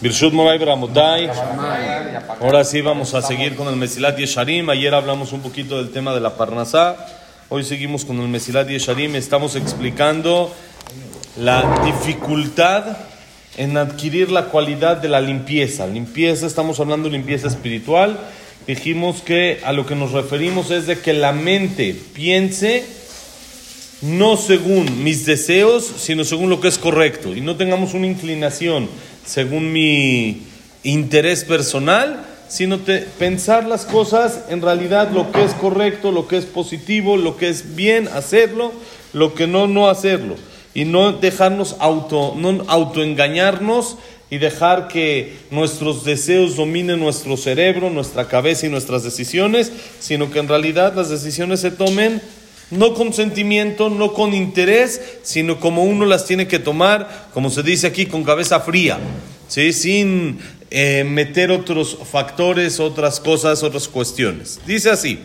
Birshut Moray Bramudai. Ahora sí vamos a seguir con el Mesilat Yesharim. Ayer hablamos un poquito del tema de la Parnasá. Hoy seguimos con el Mesilat Yesharim. Estamos explicando la dificultad en adquirir la cualidad de la limpieza. Limpieza, estamos hablando de limpieza espiritual. Dijimos que a lo que nos referimos es de que la mente piense no según mis deseos, sino según lo que es correcto. Y no tengamos una inclinación según mi interés personal, sino pensar las cosas en realidad lo que es correcto, lo que es positivo, lo que es bien hacerlo, lo que no, no hacerlo. Y no dejarnos auto, no autoengañarnos y dejar que nuestros deseos dominen nuestro cerebro, nuestra cabeza y nuestras decisiones, sino que en realidad las decisiones se tomen no con sentimiento, no con interés, sino como uno las tiene que tomar, como se dice aquí, con cabeza fría, ¿sí? sin eh, meter otros factores, otras cosas, otras cuestiones. Dice así,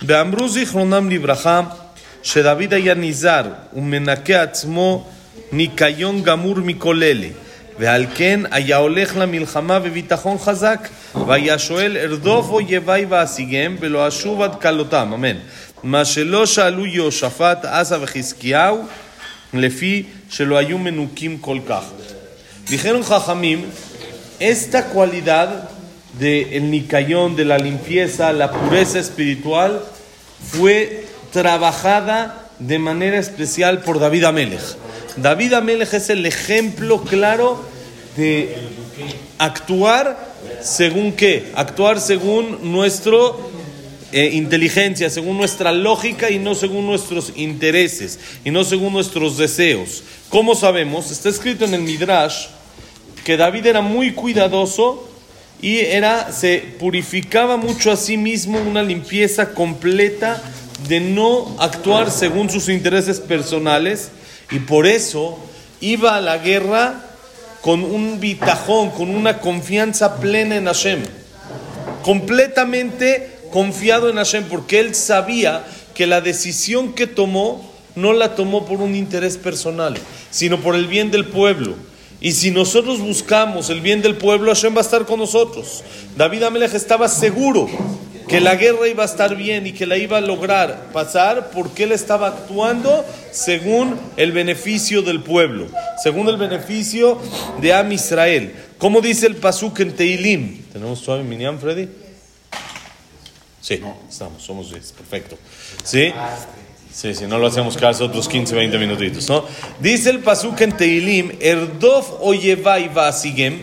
Beamruzi Chronam Libraha, Shedavid Ayanizar, Umenake Atzmo, Nikayon Gamur Mikolele. ועל כן היה הולך למלחמה בביטחון חזק, והיה שואל ארדוף אויביי ואשיגם, ולא אשוב עד כלותם, אמן. מה שלא שאלו יהושפט, עזה וחזקיהו, לפי שלא היו מנוקים כל כך. Dijeron Jajamim, esta cualidad del de nicayón, de la limpieza, la pureza espiritual, fue trabajada de manera especial por David Amelech. David Amelech es el ejemplo claro de actuar según qué, actuar según nuestro eh, inteligencia, según nuestra lógica y no según nuestros intereses y no según nuestros deseos. ¿Cómo sabemos? Está escrito en el Midrash que David era muy cuidadoso y era, se purificaba mucho a sí mismo, una limpieza completa de no actuar según sus intereses personales y por eso iba a la guerra con un bitajón, con una confianza plena en Hashem, completamente confiado en Hashem, porque él sabía que la decisión que tomó no la tomó por un interés personal, sino por el bien del pueblo. Y si nosotros buscamos el bien del pueblo, Hashem va a estar con nosotros. David Amelech estaba seguro que la guerra iba a estar bien y que la iba a lograr pasar porque él estaba actuando según el beneficio del pueblo, según el beneficio de Am Israel. ¿Cómo dice el Pasuk en Teilim? ¿Tenemos suave Miniam, Freddy? Sí, estamos, somos 10, perfecto. ¿Sí? Sí, no lo hacemos caso otros 15, 20 minutitos, ¿no? Dice el Pasuk en Teilim, Erdof oyevai vasigem,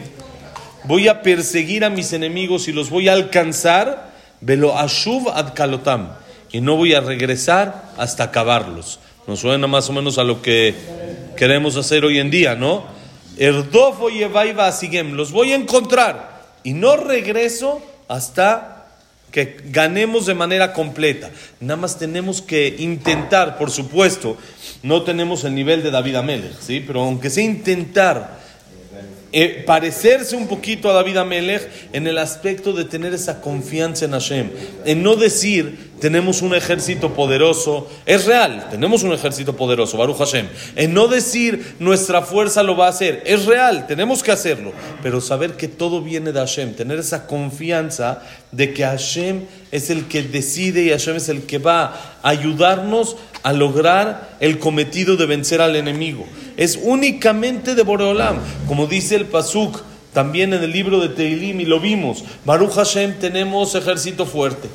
voy a perseguir a mis enemigos y los voy a alcanzar, velo ashuv ad kalotam, y no voy a regresar hasta acabarlos. Nos suena más o menos a lo que queremos hacer hoy en día, ¿no? Erdof oyevai vasigem, los voy a encontrar y no regreso hasta que ganemos de manera completa. Nada más tenemos que intentar, por supuesto, no tenemos el nivel de David Amelech, ¿sí? pero aunque sea intentar eh, parecerse un poquito a David Amelech en el aspecto de tener esa confianza en Hashem, en no decir tenemos un ejército poderoso, es real, tenemos un ejército poderoso, Baruch Hashem, en no decir nuestra fuerza lo va a hacer, es real, tenemos que hacerlo, pero saber que todo viene de Hashem, tener esa confianza de que Hashem es el que decide y Hashem es el que va a ayudarnos a lograr el cometido de vencer al enemigo. Es únicamente de Boreolam, como dice el Pasuk también en el libro de Teilim y lo vimos. Baruch Hashem tenemos ejército fuerte,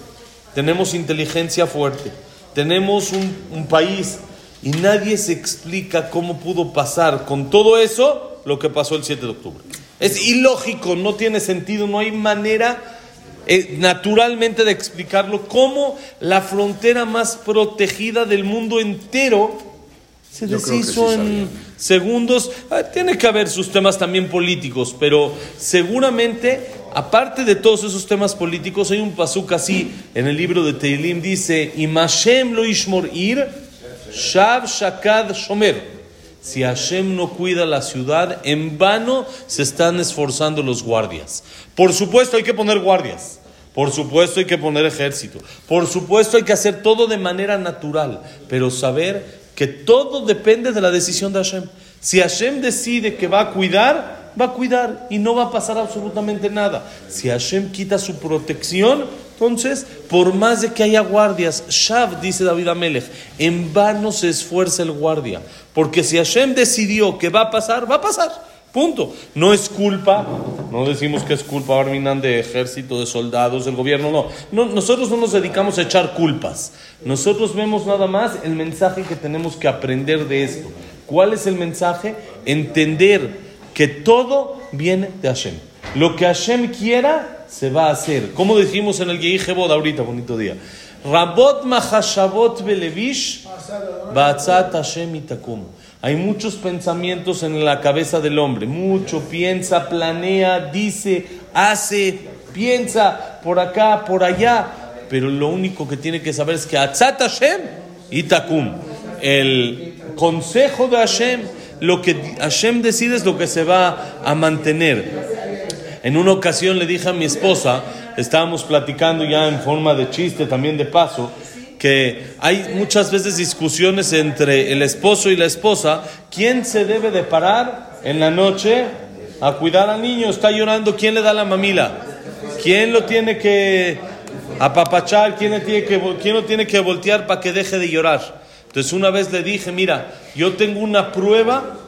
tenemos inteligencia fuerte, tenemos un, país y nadie se explica cómo pudo pasar con todo eso lo que pasó el 7 de octubre. Es ilógico, no tiene sentido, no hay manera eh, naturalmente de explicarlo, cómo la frontera más protegida del mundo entero se deshizo en segundos. Ah, tiene que haber sus temas también políticos, pero seguramente, aparte de todos esos temas políticos, hay un pasuk así en el libro de Teilim, dice, Imashem lo ishmor ir, shav shakad shomer. Si Hashem no cuida la ciudad, en vano se están esforzando los guardias. Por supuesto hay que poner guardias. Por supuesto hay que poner ejército. Por supuesto hay que hacer todo de manera natural. Pero saber que todo depende de la decisión de Hashem. Si Hashem decide que va a cuidar, va a cuidar y no va a pasar absolutamente nada. Si Hashem quita su protección, entonces, por más de que haya guardias, Shav, dice David Amelech, en vano se esfuerza el guardia. Porque si Hashem decidió que va a pasar, va a pasar. Punto. No es culpa, no decimos que es culpa Barminan de ejército, de soldados, del gobierno, no. no. Nosotros no nos dedicamos a echar culpas. Nosotros vemos nada más el mensaje que tenemos que aprender de esto. ¿Cuál es el mensaje? Entender que todo viene de Hashem. Lo que Hashem quiera, se va a hacer. Como dijimos en el Yehijebod ahorita, bonito día. Rabot mahashabot belevish, ba'atzat Hashem itakum. Hay muchos pensamientos en la cabeza del hombre. Mucho piensa, planea, dice, hace, piensa por acá, por allá. Pero lo único que tiene que saber es que Atzat Hashem itakum. El consejo de Hashem, lo que Hashem decide es lo que se va a mantener. En una ocasión le dije a mi esposa, estábamos platicando ya en forma de chiste, también de paso, que hay muchas veces discusiones entre el esposo y la esposa, ¿quién se debe de parar en la noche a cuidar al niño? Está llorando, ¿quién le da la mamila? ¿Quién lo tiene que apapachar? ¿Quién, tiene que, quién lo tiene que voltear para que deje de llorar? Entonces una vez le dije, mira, yo tengo una prueba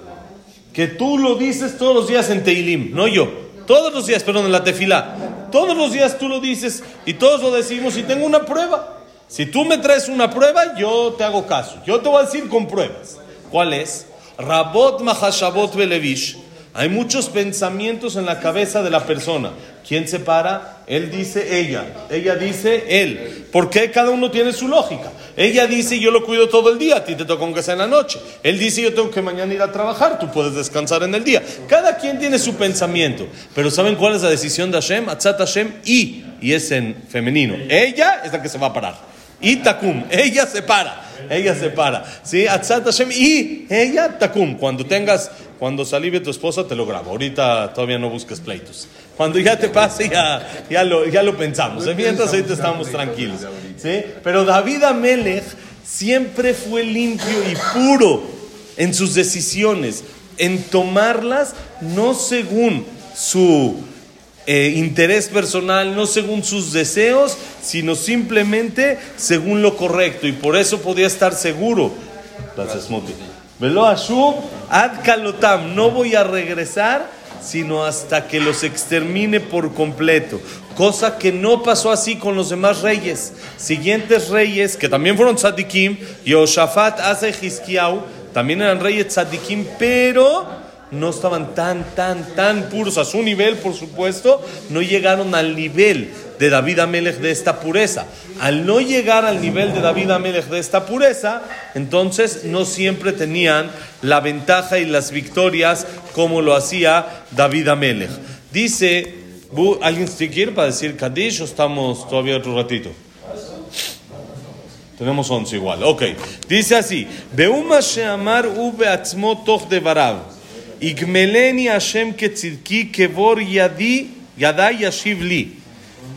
que tú lo dices todos los días en Teilim, no yo. Todos los días, perdón, en la tefila. Todos los días tú lo dices y todos lo decimos y tengo una prueba. Si tú me traes una prueba, yo te hago caso. Yo te voy a decir con pruebas. ¿Cuál es? Rabot Mahashabot Belevish. Hay muchos pensamientos en la cabeza de la persona. ¿Quién se para? Él dice ella. Ella dice él. ¿Por qué cada uno tiene su lógica? Ella dice yo lo cuido todo el día, a ti te toca aunque sea en la noche. Él dice yo tengo que mañana ir a trabajar, tú puedes descansar en el día. Cada quien tiene su pensamiento. Pero ¿saben cuál es la decisión de Hashem? Atzat Hashem y, y es en femenino. Ella es la que se va a parar. Y takum, ella se para. Ella se para. ¿Sí? Atzat Hashem y ella takum. Cuando tengas cuando salive tu esposa te lo grabo. Ahorita todavía no busques pleitos. Cuando ya te pase ya, ya, lo, ya lo pensamos. Mientras ahorita estamos tranquilos. ¿sí? Pero David Amelech siempre fue limpio y puro en sus decisiones, en tomarlas no según su eh, interés personal, no según sus deseos, sino simplemente según lo correcto. Y por eso podía estar seguro. Gracias, Moti. Velo Ashub ad kalotam. No voy a regresar sino hasta que los extermine por completo. Cosa que no pasó así con los demás reyes. Siguientes reyes, que también fueron tzadikim, Yoshafat, Asa y también eran reyes tzadikim, pero no estaban tan, tan, tan puros a su nivel, por supuesto, no llegaron al nivel de David Amelech de esta pureza. Al no llegar al nivel de David Amelech de esta pureza, entonces no siempre tenían la ventaja y las victorias como lo hacía David Amelech. Dice, ¿alguien se quiere para decir Kadish o estamos todavía otro ratito? Tenemos once igual, ok. Dice así, Beuma Sheamar Ube Atzmo Toch de Barav, Igmeleni Hashem Ketzidki Kevor Yadi Yadai Yashiv Li.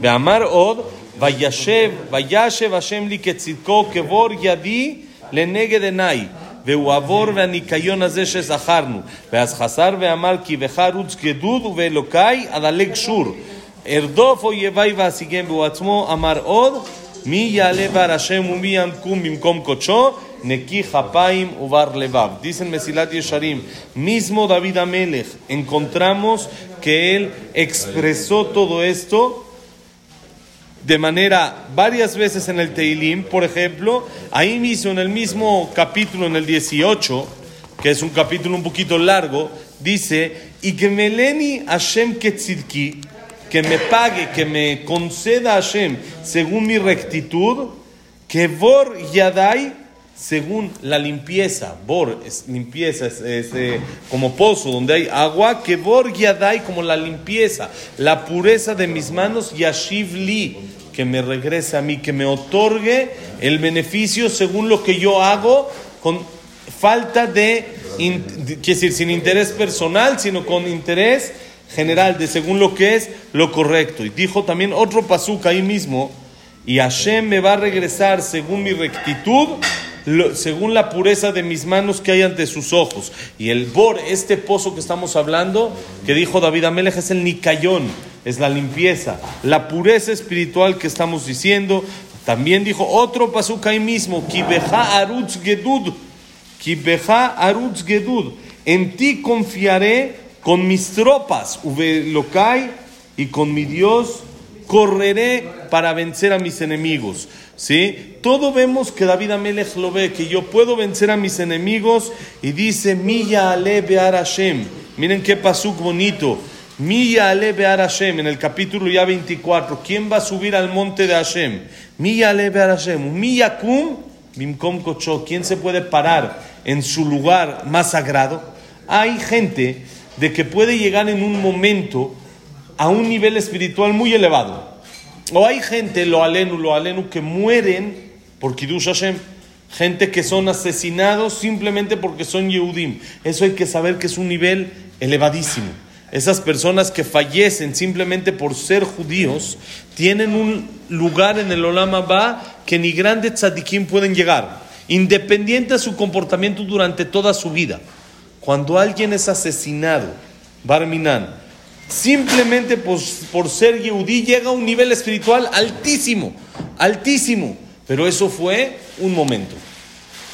ואמר עוד, וישב, וישב השם לי כצדקו כבור ידי לנגד עיניי. והוא עבור והניקיון הזה שזכרנו. ואז חסר ואמר כי בך רוץ גדוד ובאלוקיי אדלג שור. ארדוף אויביי ואשיגם והוא עצמו אמר עוד מי יעלה בהר השם ומי ינקום במקום קודשו Neki Hapaim Ubar Levav. Dicen Mesilat Yesharim, mismo David Amelech, encontramos que él expresó todo esto de manera varias veces en el Teilim, por ejemplo, ahí mismo en el mismo capítulo, en el 18, que es un capítulo un poquito largo, dice, y que meleni Hashem ketzidki, que me pague, que me conceda Hashem según mi rectitud, que vor yadai según la limpieza, bor es limpieza, es, eh, como pozo donde hay agua, que bor yadai como la limpieza, la pureza de mis manos, yashiv li, que me regrese a mí, que me otorgue el beneficio según lo que yo hago, con falta de, quiere decir, sin interés personal, sino con interés general, de según lo que es lo correcto. Y dijo también otro pasuk ahí mismo, y Hashem me va a regresar según mi rectitud, según la pureza de mis manos que hay ante sus ojos. Y el Bor, este pozo que estamos hablando, que dijo David Amelech, es el Nicayón, es la limpieza, la pureza espiritual que estamos diciendo. También dijo otro pasuk ahí mismo, Kibeja Arutz Gedud, Kibeja Arutz Gedud, en ti confiaré con mis tropas, Uvelokai, y con mi Dios correré para vencer a mis enemigos. ¿Sí? Todo vemos que David Amelech lo ve, que yo puedo vencer a mis enemigos y dice, Milla ale be'ar Hashem. Miren qué pasuk bonito. Milla ale be'ar Hashem, en el capítulo ya 24. ¿Quién va a subir al monte de Hashem? Milla ale be'ar Hashem. Milla kum bimkom kocho. ¿Quién se puede parar en su lugar más sagrado? Hay gente de que puede llegar en un momento a un nivel espiritual muy elevado. O hay gente, lo alenu, lo alenu, que mueren por Kiddush Hashem. Gente que son asesinados simplemente porque son Yehudim. Eso hay que saber que es un nivel elevadísimo. Esas personas que fallecen simplemente por ser judíos tienen un lugar en el Olam Abba que ni grandes tzadikim pueden llegar, independiente de su comportamiento durante toda su vida. Cuando alguien es asesinado, Barminan, simplemente por, ser Yehudí llega a un nivel espiritual altísimo, altísimo. Pero eso fue un momento.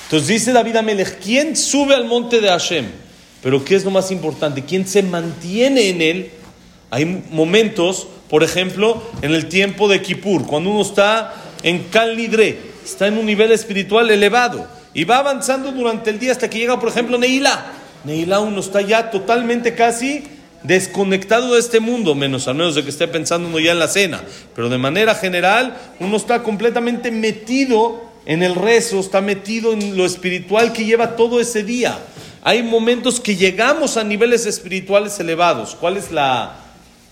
Entonces dice David Amelech, ¿quién sube al monte de Hashem? Pero ¿qué es lo más importante? ¿Quién se mantiene en él? Hay momentos, por ejemplo, en el tiempo de Kippur, cuando uno está en Kalnidre, está en un nivel espiritual elevado y va avanzando durante el día hasta que llega, por ejemplo, Neila. Neila uno está ya totalmente casi desconectado de este mundo, menos a menos de que esté pensando uno ya en la cena, pero de manera general uno está completamente metido en el rezo, está metido en lo espiritual que lleva todo ese día. Hay momentos que llegamos a niveles espirituales elevados. ¿Cuál es la,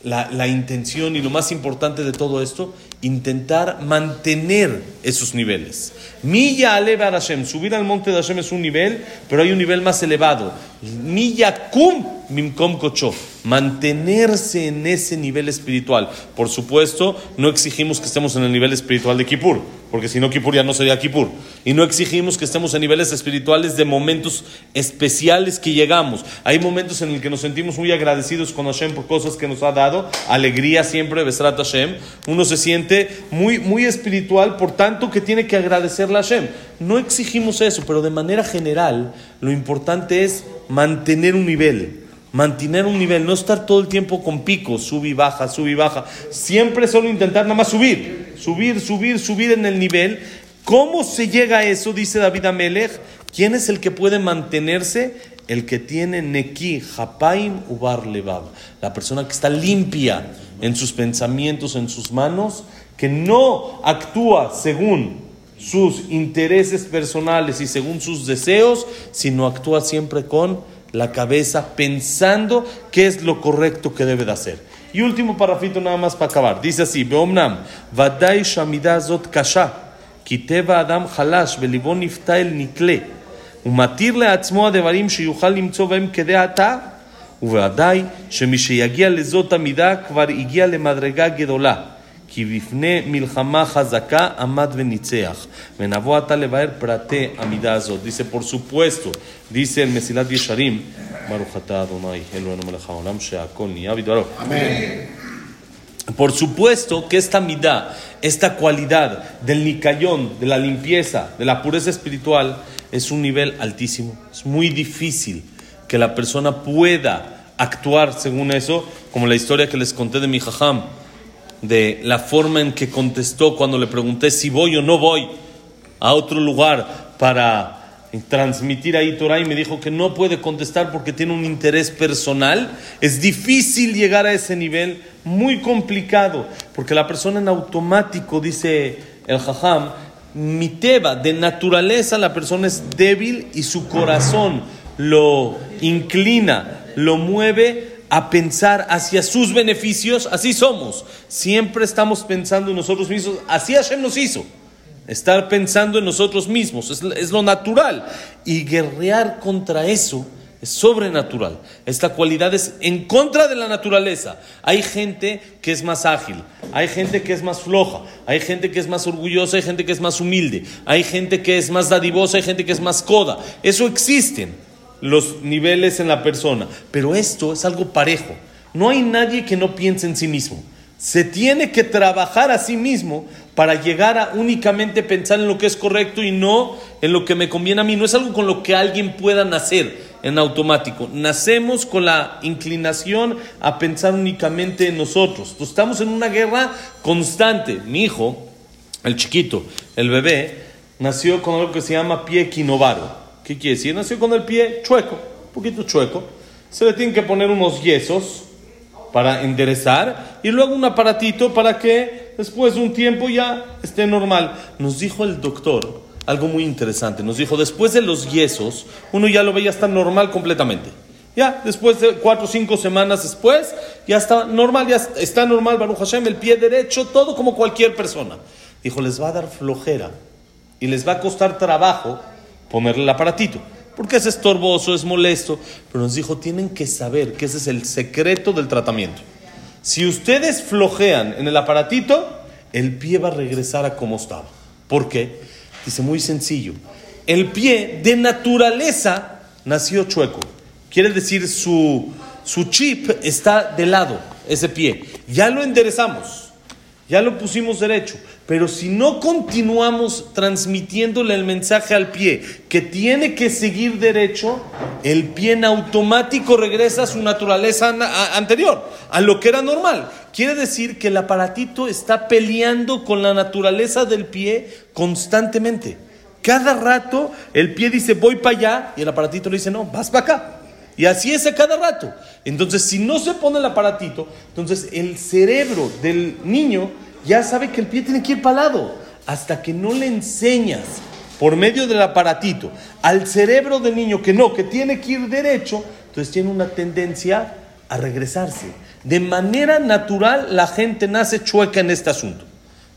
la, intención y lo más importante de todo esto? Intentar mantener esos niveles. Milla aleva Hashem, subir al monte de Hashem es un nivel, pero hay un nivel más elevado. Milla kum mimkom kocho, mantenerse en ese nivel espiritual. Por supuesto, no exigimos que estemos en el nivel espiritual de Kippur porque si no Kippur ya no sería Kippur. Y no exigimos que estemos en niveles espirituales de momentos especiales que llegamos. Hay momentos en el que nos sentimos muy agradecidos con Hashem por cosas que nos ha dado, alegría siempre, Besrat Hashem. Uno se siente muy, muy espiritual, por tanto que tiene que agradecerle a Hashem. No exigimos eso, pero de manera general lo importante es mantener un nivel mantener un nivel, no estar todo el tiempo con picos, sub y baja, sub y baja. Siempre solo intentar nada más subir, subir, subir, subir en el nivel. ¿Cómo se llega a eso? Dice David Amelech. ¿Quién es el que puede mantenerse? El que tiene Neki, Hapaim, Ubar Levav. La persona que está limpia en sus pensamientos, en sus manos, que no actúa según sus intereses personales y según sus deseos, sino actúa siempre con la cabeza pensando qué es lo correcto que debe de hacer. Y último parrafito nada más para acabar. Dice así, Beomnam, Vadai Shamida Zot Kasha, Kiteva Adam Halash, Belibon Niftael Nikle, ומתיר לעצמו הדברים שיוכל למצוא בהם כדי עתה, ובוודאי שמי שיגיע לזאת המידה כבר הגיע למדרגה גדולה. כי בפני מלחמה חזקה עמד וניצח. ונבוא עתה לבאר פרטי המידה הזאת. Dice, por supuesto, dice el Mesilat Yesharim, ברוך אתה אדוני, אלוהינו מלך העולם, שהכל נהיה בדברו. Amén. Por supuesto que esta midá, esta cualidad del nicayón, de la limpieza, de la pureza espiritual, es un nivel altísimo. Es muy difícil que la persona pueda actuar según eso, como la historia que les conté de mi jajam de la forma en que contestó cuando le pregunté si voy o no voy a otro lugar para transmitir ahí Torah y me dijo que no puede contestar porque tiene un interés personal. Es difícil llegar a ese nivel, muy complicado, porque la persona en automático, dice el jajam, miteba, de naturaleza la persona es débil y su corazón lo inclina, lo mueve a pensar hacia sus beneficios, así somos. Siempre estamos pensando en nosotros mismos, así Hashem nos hizo. Estar pensando en nosotros mismos, es, lo natural. Y guerrear contra eso es sobrenatural. Esta cualidad es en contra de la naturaleza. Hay gente que es más ágil, hay gente que es más floja, hay gente que es más orgullosa, hay gente que es más humilde, hay gente que es más dadivosa, hay gente que es más coda. Eso existen los niveles en la persona, pero esto es algo parejo. No hay nadie que no piense en sí mismo. Se tiene que trabajar a sí mismo para llegar a únicamente pensar en lo que es correcto y no en lo que me conviene a mí. No es algo con lo que alguien pueda nacer en automático. Nacemos con la inclinación a pensar únicamente en nosotros. estamos en una guerra constante. Mi hijo, el chiquito, el bebé, nació con algo que se llama pie quinovaro. ¿Qué quiere decir? Nació con el pie chueco, un poquito chueco. Se le tienen que poner unos yesos para enderezar y luego un aparatito para que después de un tiempo ya esté normal. Nos dijo el doctor algo muy interesante. Nos dijo, después de los yesos, uno ya lo veía estar normal completamente. Ya, después de cuatro o cinco semanas después, ya está normal, ya está normal, Baruch Hashem, el pie derecho, todo como cualquier persona. Dijo, les va a dar flojera y les va a costar trabajo ponerle el aparatito porque es estorboso, es molesto, pero nos dijo, tienen que saber que ese es el secreto del tratamiento. Si ustedes flojean en el aparatito, el pie va a regresar a como estaba. ¿Por qué? Dice muy sencillo. El pie de naturaleza nació chueco. Quiere decir su, su chip está de lado, ese pie. Ya lo enderezamos, ya lo pusimos derecho. Pero si no continuamos transmitiéndole el mensaje al pie que tiene que seguir derecho, el pie en automático regresa a su naturaleza anterior, a lo que era normal. Quiere decir que el aparatito está peleando con la naturaleza del pie constantemente. Cada rato el pie dice voy para allá y el aparatito le dice no, vas para acá. Y así es a cada rato. Entonces, si no se pone el aparatito, entonces el cerebro del niño ya sabe que el pie tiene que ir para lado. Hasta que no le enseñas por medio del aparatito al cerebro del niño que no, que tiene que ir derecho, entonces tiene una tendencia a regresarse. De manera natural la gente nace chueca en este asunto.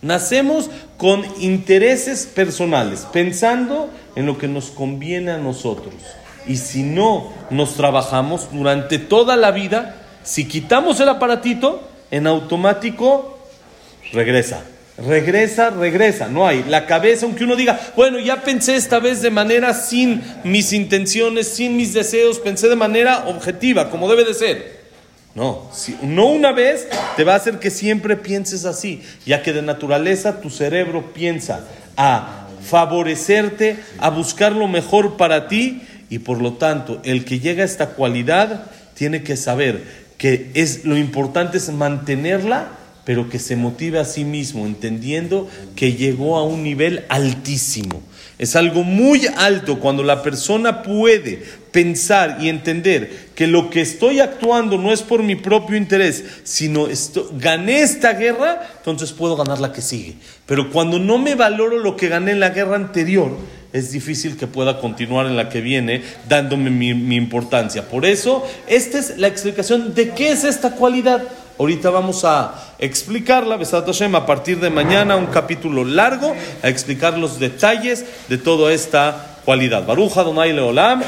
Nacemos con intereses personales, pensando en lo que nos conviene a nosotros. Y si no nos trabajamos durante toda la vida, si quitamos el aparatito, en automático regresa. Regresa, regresa, no hay. La cabeza, aunque uno diga, bueno, ya pensé esta vez de manera sin mis intenciones, sin mis deseos, pensé de manera objetiva, como debe de ser. No, si, no una vez te va a hacer que siempre pienses así, ya que de naturaleza tu cerebro piensa a favorecerte, a buscar lo mejor para ti y por lo tanto el que llega a esta cualidad tiene que saber que es lo importante es mantenerla pero que se motive a sí mismo, entendiendo que llegó a un nivel altísimo. Es algo muy alto cuando la persona puede pensar y entender que lo que estoy actuando no es por mi propio interés, sino gané esta guerra, entonces puedo ganar la que sigue. Pero cuando no me valoro lo que gané en la guerra anterior, es difícil que pueda continuar en la que viene dándome mi, mi importancia. Por eso, esta es la explicación de qué es esta cualidad. Ahorita vamos a explicarla, Besat Hashem, a partir de mañana, un capítulo largo, a explicar los detalles de toda esta cualidad. Leolam.